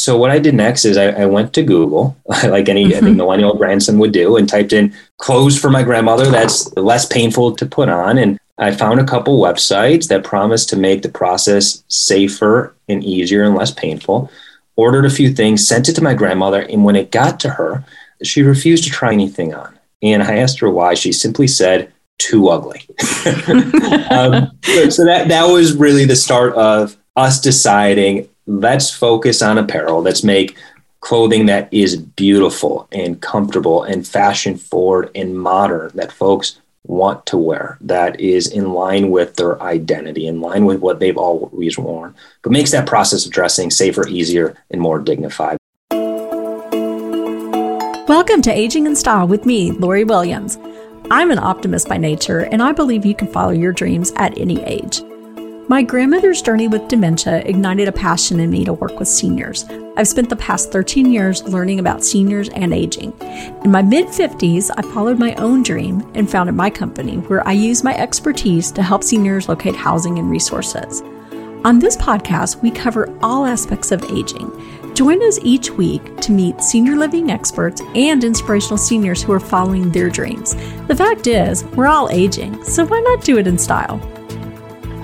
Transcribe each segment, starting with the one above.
So what I did next is I, I went to Google, like any mm-hmm. I think millennial grandson would do, and typed in clothes for my grandmother that's less painful to put on. And I found a couple websites that promised to make the process safer and easier and less painful. Ordered a few things, sent it to my grandmother, and when it got to her, she refused to try anything on. And I asked her why. She simply said, too ugly. um, so that that was really the start of us deciding let's focus on apparel. Let's make clothing that is beautiful and comfortable and fashion forward and modern that folks want to wear that is in line with their identity in line with what they've always worn but makes that process of dressing safer easier and more dignified. Welcome to aging in style with me lori williams. I'm an optimist by nature and i believe you can follow your dreams at any age my grandmother's journey with dementia ignited a passion in me to work with seniors. I've spent the past 13 years learning about seniors and aging. In my mid 50s, I followed my own dream and founded my company where I use my expertise to help seniors locate housing and resources. On this podcast, we cover all aspects of aging. Join us each week to meet senior living experts and inspirational seniors who are following their dreams. The fact is, we're all aging, so why not do it in style?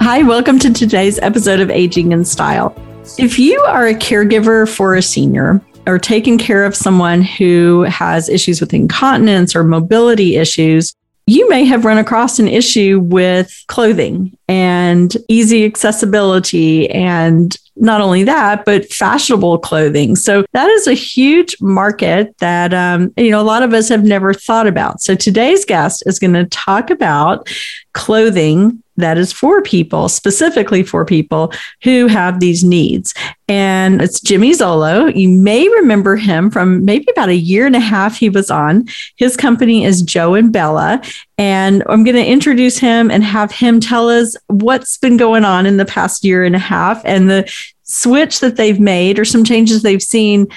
Hi, welcome to today's episode of Aging in Style. If you are a caregiver for a senior or taking care of someone who has issues with incontinence or mobility issues, you may have run across an issue with clothing and easy accessibility and not only that, but fashionable clothing. So that is a huge market that um, you know a lot of us have never thought about. So today's guest is going to talk about clothing that is for people, specifically for people who have these needs. And it's Jimmy Zollo. You may remember him from maybe about a year and a half he was on. His company is Joe and Bela. And I'm going to introduce him and have him tell us what's been going on in the past year and a half and the switch that they've made or some changes they've seen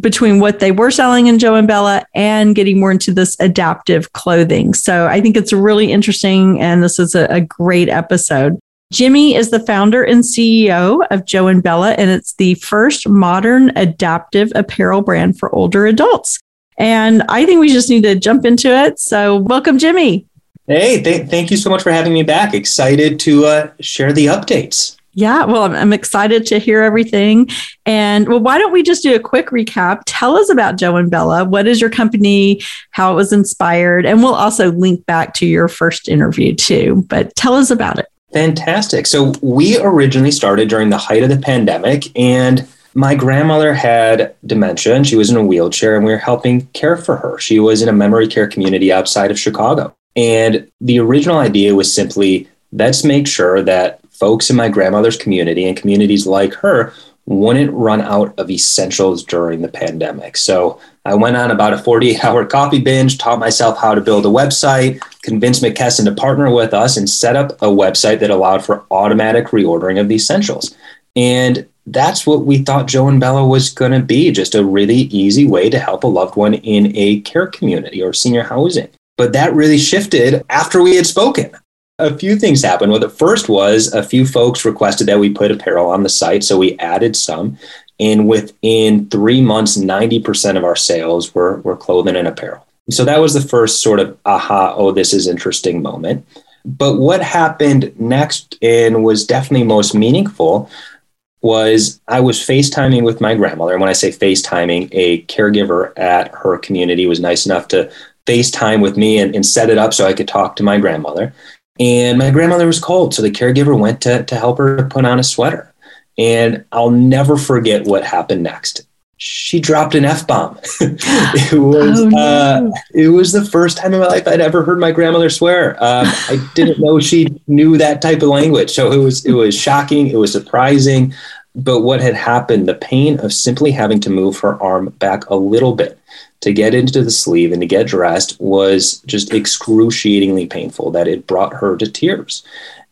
between what they were selling in Joe and Bela and getting more into this adaptive clothing. So I think it's really interesting. And this is a, a great episode. Jimmy is the founder and CEO of Joe and Bela, and it's the first modern adaptive apparel brand for older adults. And I think we just need to jump into it. So, welcome, Jimmy. Hey, th- thank you so much for having me back. Excited to uh, share the updates. Yeah, well, I'm, excited to hear everything. And well, why don't we just do a quick recap? Tell us about Joe and Bela. What is your company? How it was inspired? And we'll also link back to your first interview too. But tell us about it. Fantastic. So we originally started during the height of the pandemic, and my grandmother had dementia and she was in a wheelchair, and we were helping care for her. She was in a memory care community outside of Chicago. And the original idea was simply let's make sure that folks in my grandmother's community and communities like her wouldn't run out of essentials during the pandemic. So I went on about a 48 hour coffee binge, taught myself how to build a website, convinced McKesson to partner with us, and set up a website that allowed for automatic reordering of the essentials. And that's what we thought Joe and Bela was going to be just a really easy way to help a loved one in a care community or senior housing. But that really shifted after we had spoken a few things happened. Well, the first was a few folks requested that we put apparel on the site, so we added some. And within three months, 90% of our sales were, were clothing and apparel. So that was the first sort of aha, oh, this is interesting moment. But what happened next and was definitely most meaningful was I was FaceTiming with my grandmother. And when I say FaceTiming, a caregiver at her community was nice enough to FaceTime with me and, and set it up so I could talk to my grandmother. And my grandmother was cold, so the caregiver went to, to help her put on a sweater. And I'll never forget what happened next. She dropped an F bomb. it was oh, no. uh, it was the first time in my life I'd ever heard my grandmother swear. Um, I didn't know she knew that type of language, so it was it was shocking. It was surprising. But what had happened, the pain of simply having to move her arm back a little bit to get into the sleeve and to get dressed was just excruciatingly painful that it brought her to tears.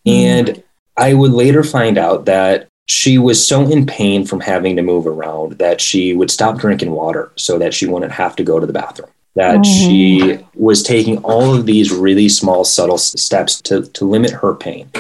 Mm. And I would later find out that she was so in pain from having to move around that she would stop drinking water so that she wouldn't have to go to the bathroom. That mm. she was taking all of these really small, subtle steps to, to limit her pain.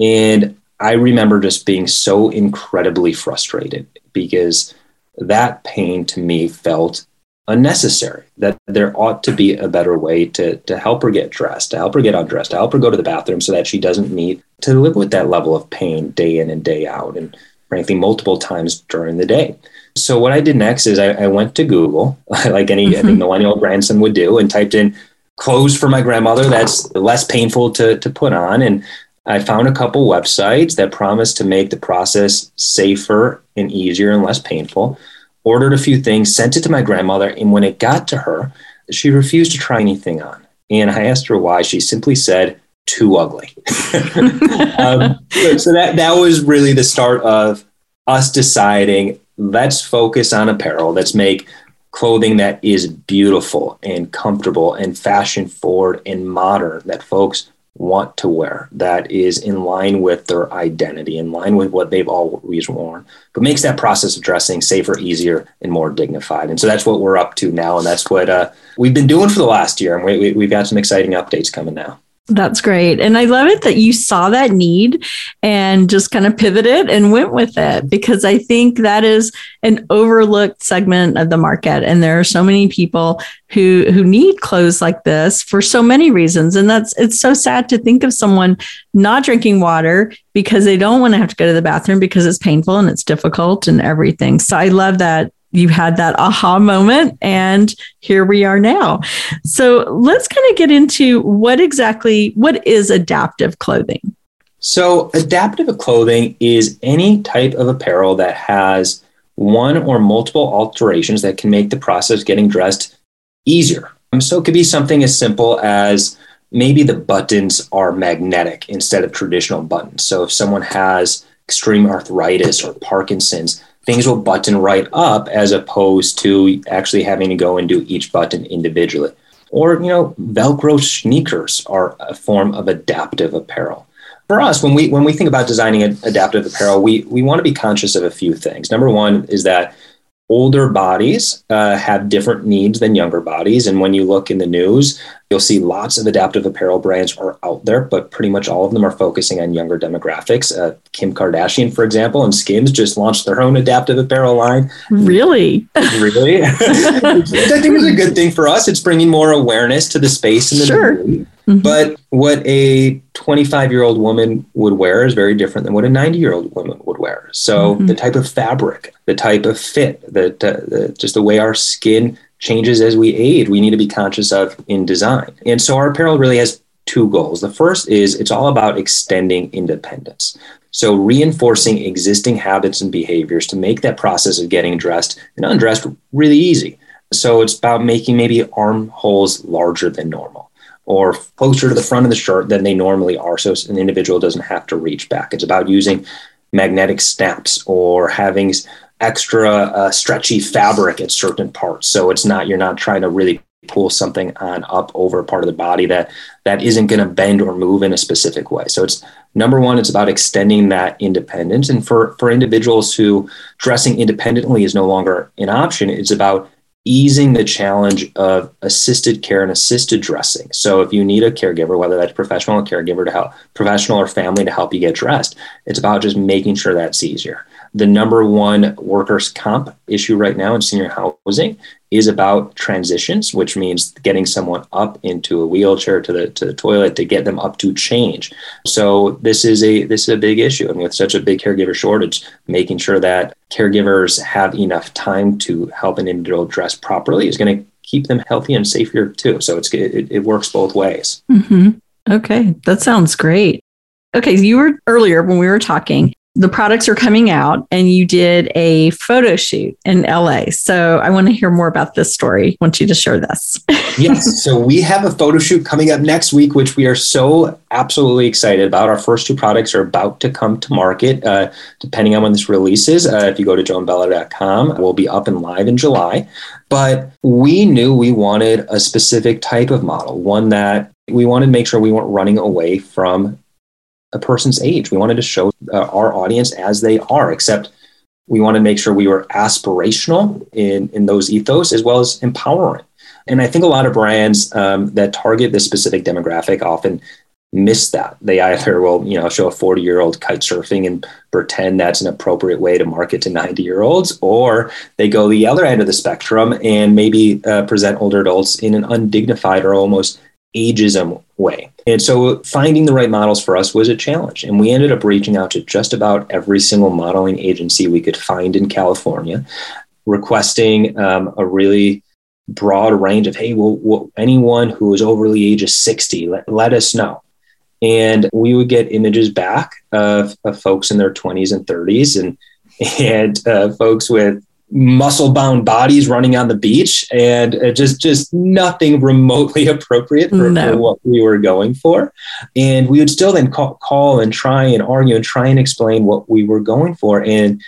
And I remember just being so incredibly frustrated because that pain to me felt unnecessary, that there ought to be a better way to, to help her get dressed, to help her get undressed, to help her go to the bathroom so that she doesn't need to live with that level of pain day in and day out, and frankly, multiple times during the day. So what I did next is I, I went to Google, like any mm-hmm. millennial grandson would do, and typed in clothes for my grandmother that's less painful to, to put on. And I found a couple websites that promised to make the process safer and easier and less painful. Ordered a few things, sent it to my grandmother, and when it got to her, she refused to try anything on. And I asked her why. She simply said, too ugly. um, so that, that was really the start of us deciding let's focus on apparel. Let's make clothing that is beautiful and comfortable and fashion forward and modern that folks want to wear that is in line with their identity, in line with what they've always worn, but makes that process of dressing safer, easier, and more dignified. And so that's what we're up to now. And that's what uh, we've been doing for the last year. And we, we, we've got some exciting updates coming now. That's great. And I love it that you saw that need and just kind of pivoted and went with it because I think that is an overlooked segment of the market. And there are so many people who who need clothes like this for so many reasons. And that's it's so sad to think of someone not drinking water because they don't want to have to go to the bathroom because it's painful and it's difficult and everything. So I love that you had that aha moment and here we are now. So let's kind of get into what exactly what is adaptive clothing? So adaptive clothing is any type of apparel that has one or multiple alterations that can make the process of getting dressed easier. Um, so it could be something as simple as maybe the buttons are magnetic instead of traditional buttons. So if someone has extreme arthritis or parkinson's things will button right up as opposed to actually having to go and do each button individually. Or, you know, Velcro sneakers are a form of adaptive apparel. For us, when we when we think about designing adaptive apparel, we we want to be conscious of a few things. Number one is that older bodies uh, have different needs than younger bodies. And when you look in the news, you'll see lots of adaptive apparel brands are out there, but pretty much all of them are focusing on younger demographics. Uh, Kim Kardashian, for example, and Skims just launched their own adaptive apparel line. Really? really? Which I think is a good thing for us. It's bringing more awareness to the space and the sure. Mm-hmm. But what a 25 year old woman would wear is very different than what a 90 year old woman would So mm-hmm. the type of fabric, the type of fit, the, the, just the way our skin changes as we age, we need to be conscious of in design. And so our apparel really has two goals. The first is it's all about extending independence. So reinforcing existing habits and behaviors to make that process of getting dressed and undressed really easy. So it's about making maybe armholes larger than normal or closer to the front of the shirt than they normally are. So an individual doesn't have to reach back. It's about using magnetic snaps or having extra uh, stretchy fabric at certain parts. So it's not, you're not trying to really pull something on up over a part of the body that that isn't going to bend or move in a specific way so it's number one it's about extending that independence and for for individuals who dressing independently is no longer an option it's about easing the challenge of assisted care and assisted dressing. So if you need a caregiver, whether that's professional or caregiver to help, professional or family to help you get dressed, it's about just making sure that's easier. The number one workers' comp issue right now in senior housing is about transitions, which means getting someone up into a wheelchair to the to the toilet to get them up to change. So this is a this is a big issue, and with such a big caregiver shortage, making sure that caregivers have enough time to help an individual dress properly is going to keep them healthy and safer too. So it's it, it works both ways. Mm-hmm. Okay, that sounds great. Okay, you were earlier when we were talking, the products are coming out and you did a photo shoot in LA. So I want to hear more about this story. I want you to share this. yes. So we have a photo shoot coming up next week, which we are so absolutely excited about. Our first two products are about to come to market, uh, depending on when this releases. Uh, if you go to joeandbela.com, we'll be up and live in July. But we knew we wanted a specific type of model, one that we wanted to make sure we weren't running away from a person's age. We wanted to show uh, our audience as they are, except we want to make sure we were aspirational in, in those ethos as well as empowering. And I think a lot of brands um, that target this specific demographic often miss that. They either will, you know, show a 40 year old kite surfing and pretend that's an appropriate way to market to 90 year olds, or they go the other end of the spectrum and maybe uh, present older adults in an undignified or almost ageism way. And so finding the right models for us was a challenge. And we ended up reaching out to just about every single modeling agency we could find in California, requesting um, a really broad range of, hey, well, well, anyone who is over the age of 60, let, let us know. And we would get images back of, of folks in their 20s and 30s and, and uh, folks with muscle bound bodies running on the beach and just just nothing remotely appropriate for, no. for, what we were going for and we would still then call, call and try and argue and try and explain what we were going for and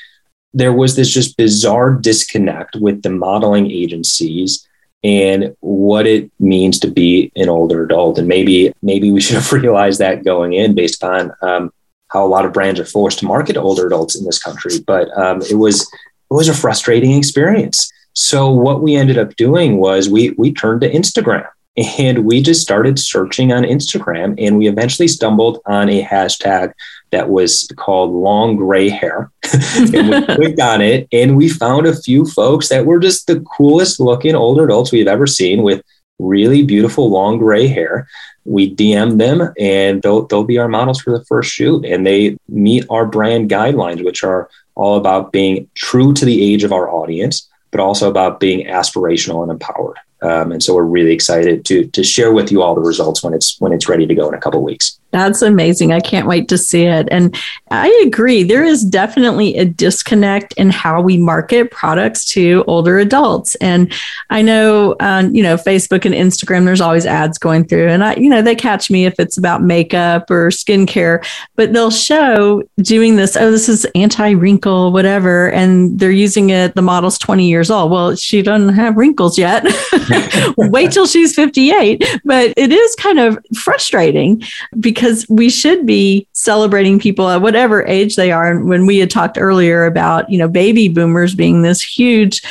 there was this just bizarre disconnect with the modeling agencies and what it means to be an older adult. And maybe maybe we should have realized that going in based on um, how a lot of brands are forced to market to older adults in this country. But um, it was it was a frustrating experience. So what we ended up doing was we we turned to Instagram and we just started searching on Instagram and we eventually stumbled on a hashtag that was called long gray hair. and we clicked on it and we found a few folks that were just the coolest looking older adults we've ever seen with really beautiful long gray hair. We DM them and they'll, they'll be our models for the first shoot. And they meet our brand guidelines, which are all about being true to the age of our audience, but also about being aspirational and empowered. Um, and so we're really excited to to share with you all the results when it's when it's ready to go in a couple weeks. That's amazing. I can't wait to see it. And I agree. There is definitely a disconnect in how we market products to older adults. And I know, um, you know, Facebook and Instagram, there's always ads going through. And I, you know, they catch me if it's about makeup or skincare, but they'll show doing this, oh, this is anti wrinkle, whatever. And they're using it, the model's 20 years old. Well, she doesn't have wrinkles yet. wait till she's 58. But it is kind of frustrating because we should be celebrating people at whatever age they are. And when we had talked earlier about, you know, baby boomers being this huge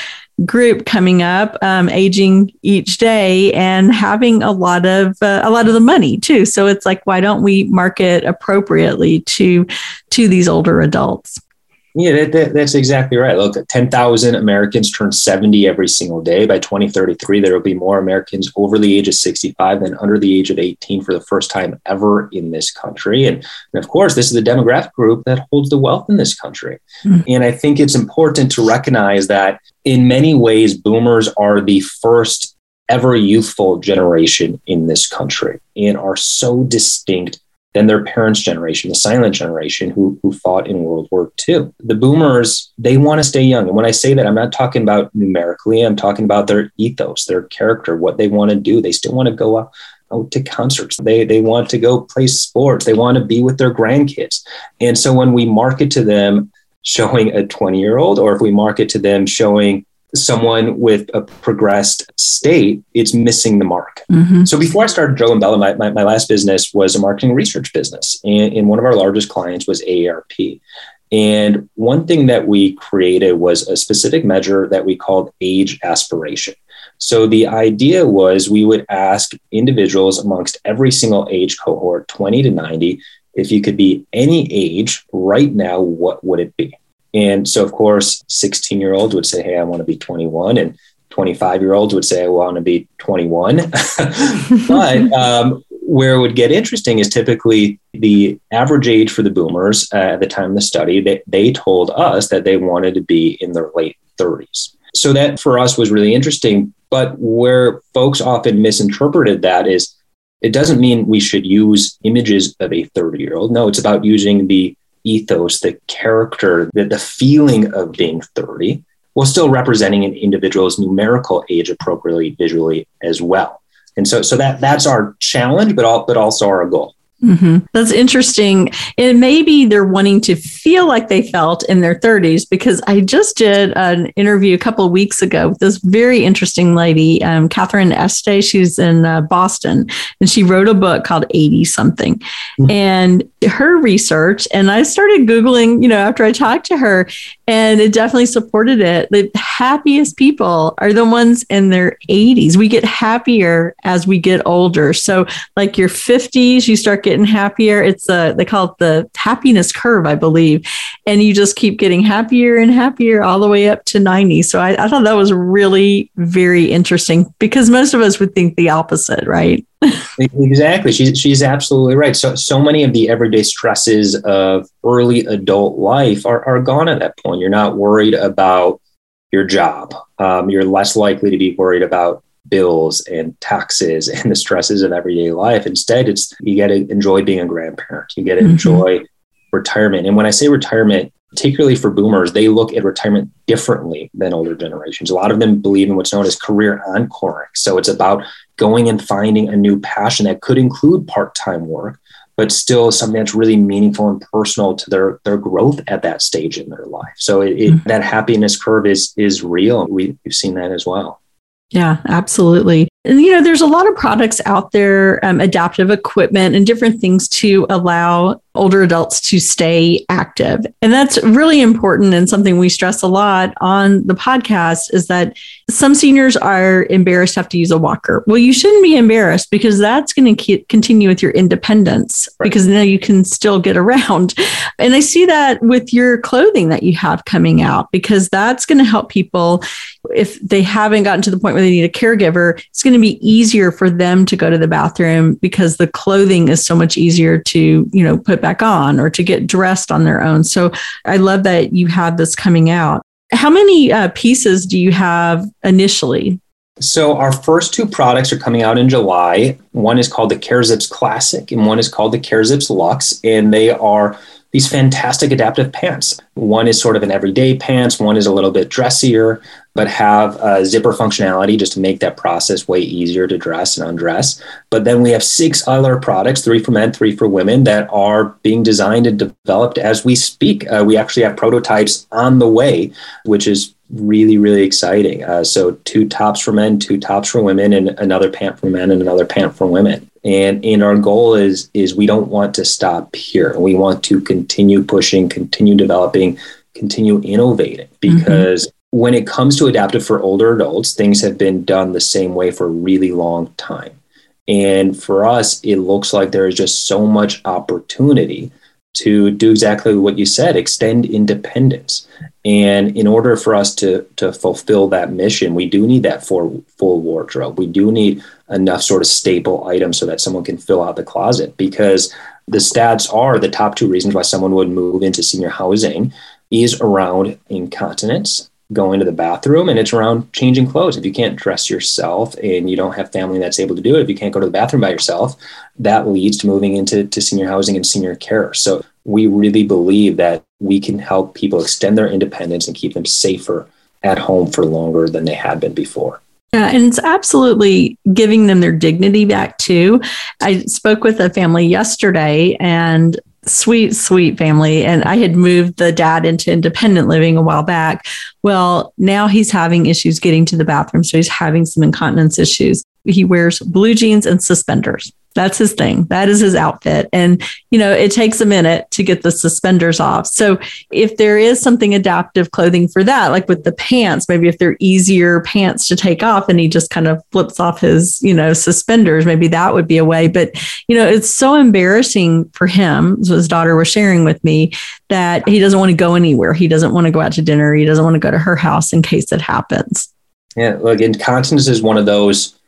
group coming up, um, aging each day, and having a lot of uh, a lot of the money too. So it's like, why don't we market appropriately to to these older adults? Yeah, that, that, that's exactly right. Look, 10,000 Americans turn 70 every single day. By 2033, there will be more Americans over the age of 65 than under the age of 18 for the first time ever in this country. And, and of course, this is the demographic group that holds the wealth in this country. Mm. And I think it's important to recognize that in many ways, boomers are the first ever youthful generation in this country and are so distinct than their parents' generation, the silent generation who, who fought in World War II. The boomers, they want to stay young. And when I say that, I'm not talking about numerically, I'm talking about their ethos, their character, what they want to do. They still want to go out, out to concerts. They, they want to go play sports. They want to be with their grandkids. And so when we market to them showing a 20 year old, or if we market to them showing someone with a progressed state, it's missing the mark. Mm-hmm. So before I started Joe and Bela, my, my, my, last business was a marketing research business. And, and one of our largest clients was AARP. And one thing that we created was a specific measure that we called age aspiration. So the idea was we would ask individuals amongst every single age cohort, 20 to 90, if you could be any age right now, what would it be? And so, of course, 16 year olds would say, Hey, I want to be 21. And 25 year olds would say, I want to be 21. but um, where it would get interesting is typically the average age for the boomers uh, at the time of the study, they, they told us that they wanted to be in their late 30s. So that for us was really interesting. But where folks often misinterpreted that is it doesn't mean we should use images of a 30 year old. No, it's about using the ethos, the character, the, the feeling of being 30, while still representing an individual's numerical age appropriately visually as well. And so, so that that's our challenge, but all, but also our goal. Mm-hmm. That's interesting. And maybe they're wanting to feel like they felt in their 30s because I just did an interview a couple of weeks ago with this very interesting lady, um, Katharine Esty. She's in uh, Boston and she wrote a book called 80 something. Mm-hmm. And her research, and I started Googling, you know, after I talked to her, and it definitely supported it. The happiest people are the ones in their 80s. We get happier as we get older. So, like your 50s, you start getting happier. It's a, they call it the happiness curve, I believe. And you just keep getting happier and happier all the way up to 90. So, I, I thought that was really very interesting because most of us would think the opposite, right? exactly. She's, she's absolutely right. So, so many of the everyday stresses of early adult life are, are gone at that point. You're not worried about your job. Um, you're less likely to be worried about bills and taxes and the stresses of everyday life. Instead, it's you get to enjoy being a grandparent. You get to mm-hmm. enjoy retirement. And when I say retirement, particularly for boomers, they look at retirement differently than older generations. A lot of them believe in what's known as career encoring. So it's about going and finding a new passion that could include part-time work, but still something that's really meaningful and personal to their their growth at that stage in their life. So it, it, mm-hmm. that happiness curve is is real. We, we've seen that as well. Yeah, absolutely. And, you know, there's a lot of products out there, um, adaptive equipment and different things to allow older adults to stay active. And that's really important and something we stress a lot on the podcast is that some seniors are embarrassed to have to use a walker. Well, you shouldn't be embarrassed because that's going to continue with your independence right. because now you can still get around. And I see that with your clothing that you have coming out because that's going to help people if they haven't gotten to the point where they need a caregiver, it's going to be easier for them to go to the bathroom because the clothing is so much easier to, you know, put back on or to get dressed on their own. So I love that you have this coming out. How many uh, pieces do you have initially? So our first two products are coming out in July. One is called the CareZips Classic and one is called the CareZips Lux And they are these fantastic adaptive pants. One is sort of an everyday pants, one is a little bit dressier, but have a zipper functionality just to make that process way easier to dress and undress. But then we have six other products, three for men, three for women, that are being designed and developed as we speak. Uh, we actually have prototypes on the way, which is really, really exciting. Uh, so, two tops for men, two tops for women, and another pant for men and another pant for women and and our goal is is we don't want to stop here we want to continue pushing continue developing continue innovating mm-hmm. because mm-hmm. when it comes to adaptive for older adults things have been done the same way for a really long time and for us it looks like there is just so much opportunity to do exactly what you said extend independence and in order for us to to fulfill that mission we do need that full full wardrobe we do need enough sort of staple items so that someone can fill out the closet. Because the stats are the top two reasons why someone would move into senior housing is around incontinence going to the bathroom and it's around changing clothes. If you can't dress yourself and you don't have family that's able to do it if you can't go to the bathroom by yourself that leads to moving into to senior housing and senior care. So we really believe that we can help people extend their independence and keep them safer at home for longer than they had been before yeah, and it's absolutely giving them their dignity back too. I spoke with a family yesterday and sweet, sweet family. And I had moved the dad into independent living a while back. Well, now he's having issues getting to the bathroom. So he's having some incontinence issues. He wears blue jeans and suspenders. That's his thing. That is his outfit. And, you know, it takes a minute to get the suspenders off. So if there is something adaptive clothing for that, like with the pants, maybe if they're easier pants to take off and he just kind of flips off his, you know, suspenders, maybe that would be a way. But, you know, it's so embarrassing for him, so his daughter was sharing with me, that he doesn't want to go anywhere. He doesn't want to go out to dinner. He doesn't want to go to her house in case it happens. Yeah. Look, incontinence is one of those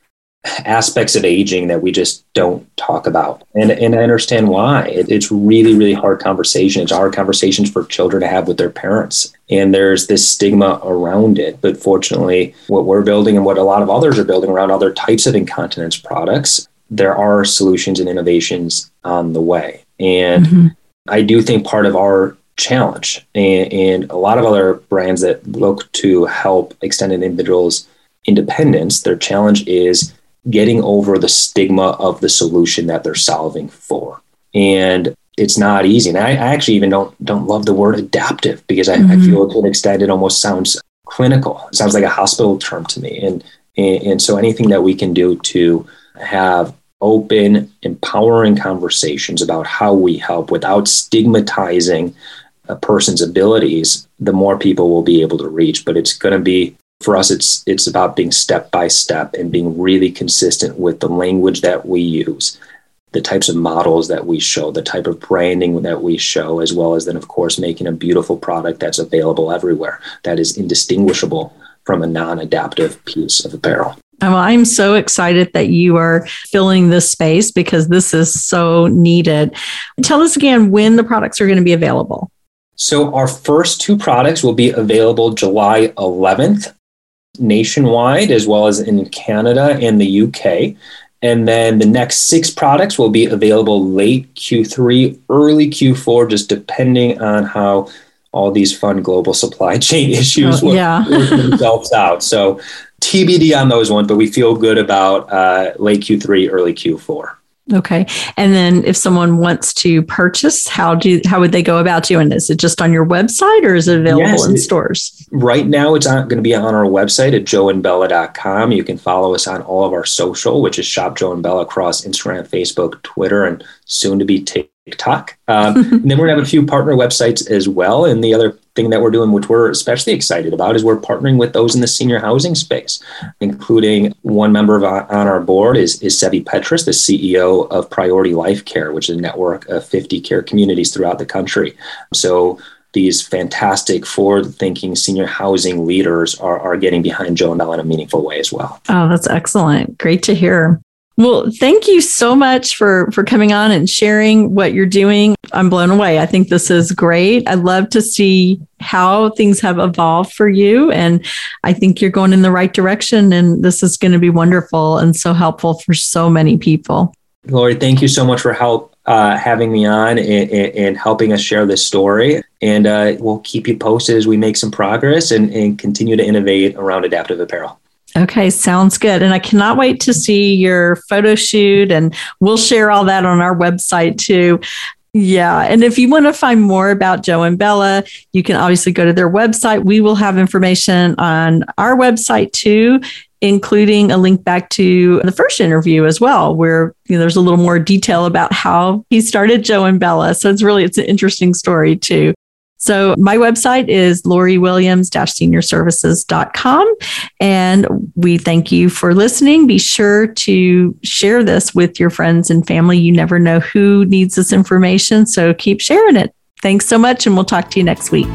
aspects of aging that we just don't talk about. And, and I understand why. It, it's really, really hard conversation. It's hard conversations for children to have with their parents. And there's this stigma around it. But fortunately, what we're building and what a lot of others are building around other types of incontinence products, there are solutions and innovations on the way. And mm-hmm. I do think part of our challenge and, and a lot of other brands that look to help extended individuals independence, their challenge is getting over the stigma of the solution that they're solving for. And it's not easy. And I, I actually even don't don't love the word adaptive because I, mm-hmm. I, feel to an extent it almost sounds clinical. It sounds like a hospital term to me. And, and and so anything that we can do to have open, empowering conversations about how we help without stigmatizing a person's abilities, the more people will be able to reach. But it's going to be for us it's it's about being step by step and being really consistent with the language that we use the types of models that we show the type of branding that we show as well as then of course making a beautiful product that's available everywhere that is indistinguishable from a non-adaptive piece of apparel oh, well, I'm so excited that you are filling this space because this is so needed. Tell us again when the products are going to be available. So, our first two products will be available July 11th nationwide, as well as in Canada and the UK. And then the next six products will be available late Q3, early Q4, just depending on how all these fun global supply chain issues oh, yeah. work, work themselves out. So TBD on those ones, but we feel good about uh, late Q3, early Q4. Okay. And then if someone wants to purchase, how do how would they go about doing this? Is it just on your website or is it available yes, in it, stores? Right now it's going to be on our website at joeandbela.com. You can follow us on all of our social, which is Shop Joe and Bela across Instagram, Facebook, Twitter, and soon to be TikTok. Um, and then we're going to have a few partner websites as well. And the other thing that we're doing, which we're especially excited about, is we're partnering with those in the senior housing space, including one member of, on our board is, is Sevi Petrus, the CEO of Priority Life Care, which is a network of 50 care communities throughout the country. So these fantastic forward thinking senior housing leaders are, are getting behind Joe and Bela in a meaningful way as well. Oh, that's excellent. Great to hear. Well, thank you so much for for coming on and sharing what you're doing. I'm blown away. I think this is great. I'd love to see how things have evolved for you and I think you're going in the right direction and this is going to be wonderful and so helpful for so many people. Lori, thank you so much for help uh, having me on and, and, helping us share this story. And uh, we'll keep you posted as we make some progress and, and continue to innovate around adaptive apparel. Okay, sounds good. And I cannot wait to see your photo shoot, and we'll share all that on our website too. Yeah. And if you want to find more about Joe and Bela, you can obviously go to their website. We will have information on our website too, including a link back to the first interview as well, where you know, there's a little more detail about how he started Joe and Bela. So it's really it's an interesting story too. So my website is loriwilliams-seniorservices.com. And we thank you for listening. Be sure to share this with your friends and family. You never know who needs this information. So keep sharing it. Thanks so much, and we'll talk to you next week.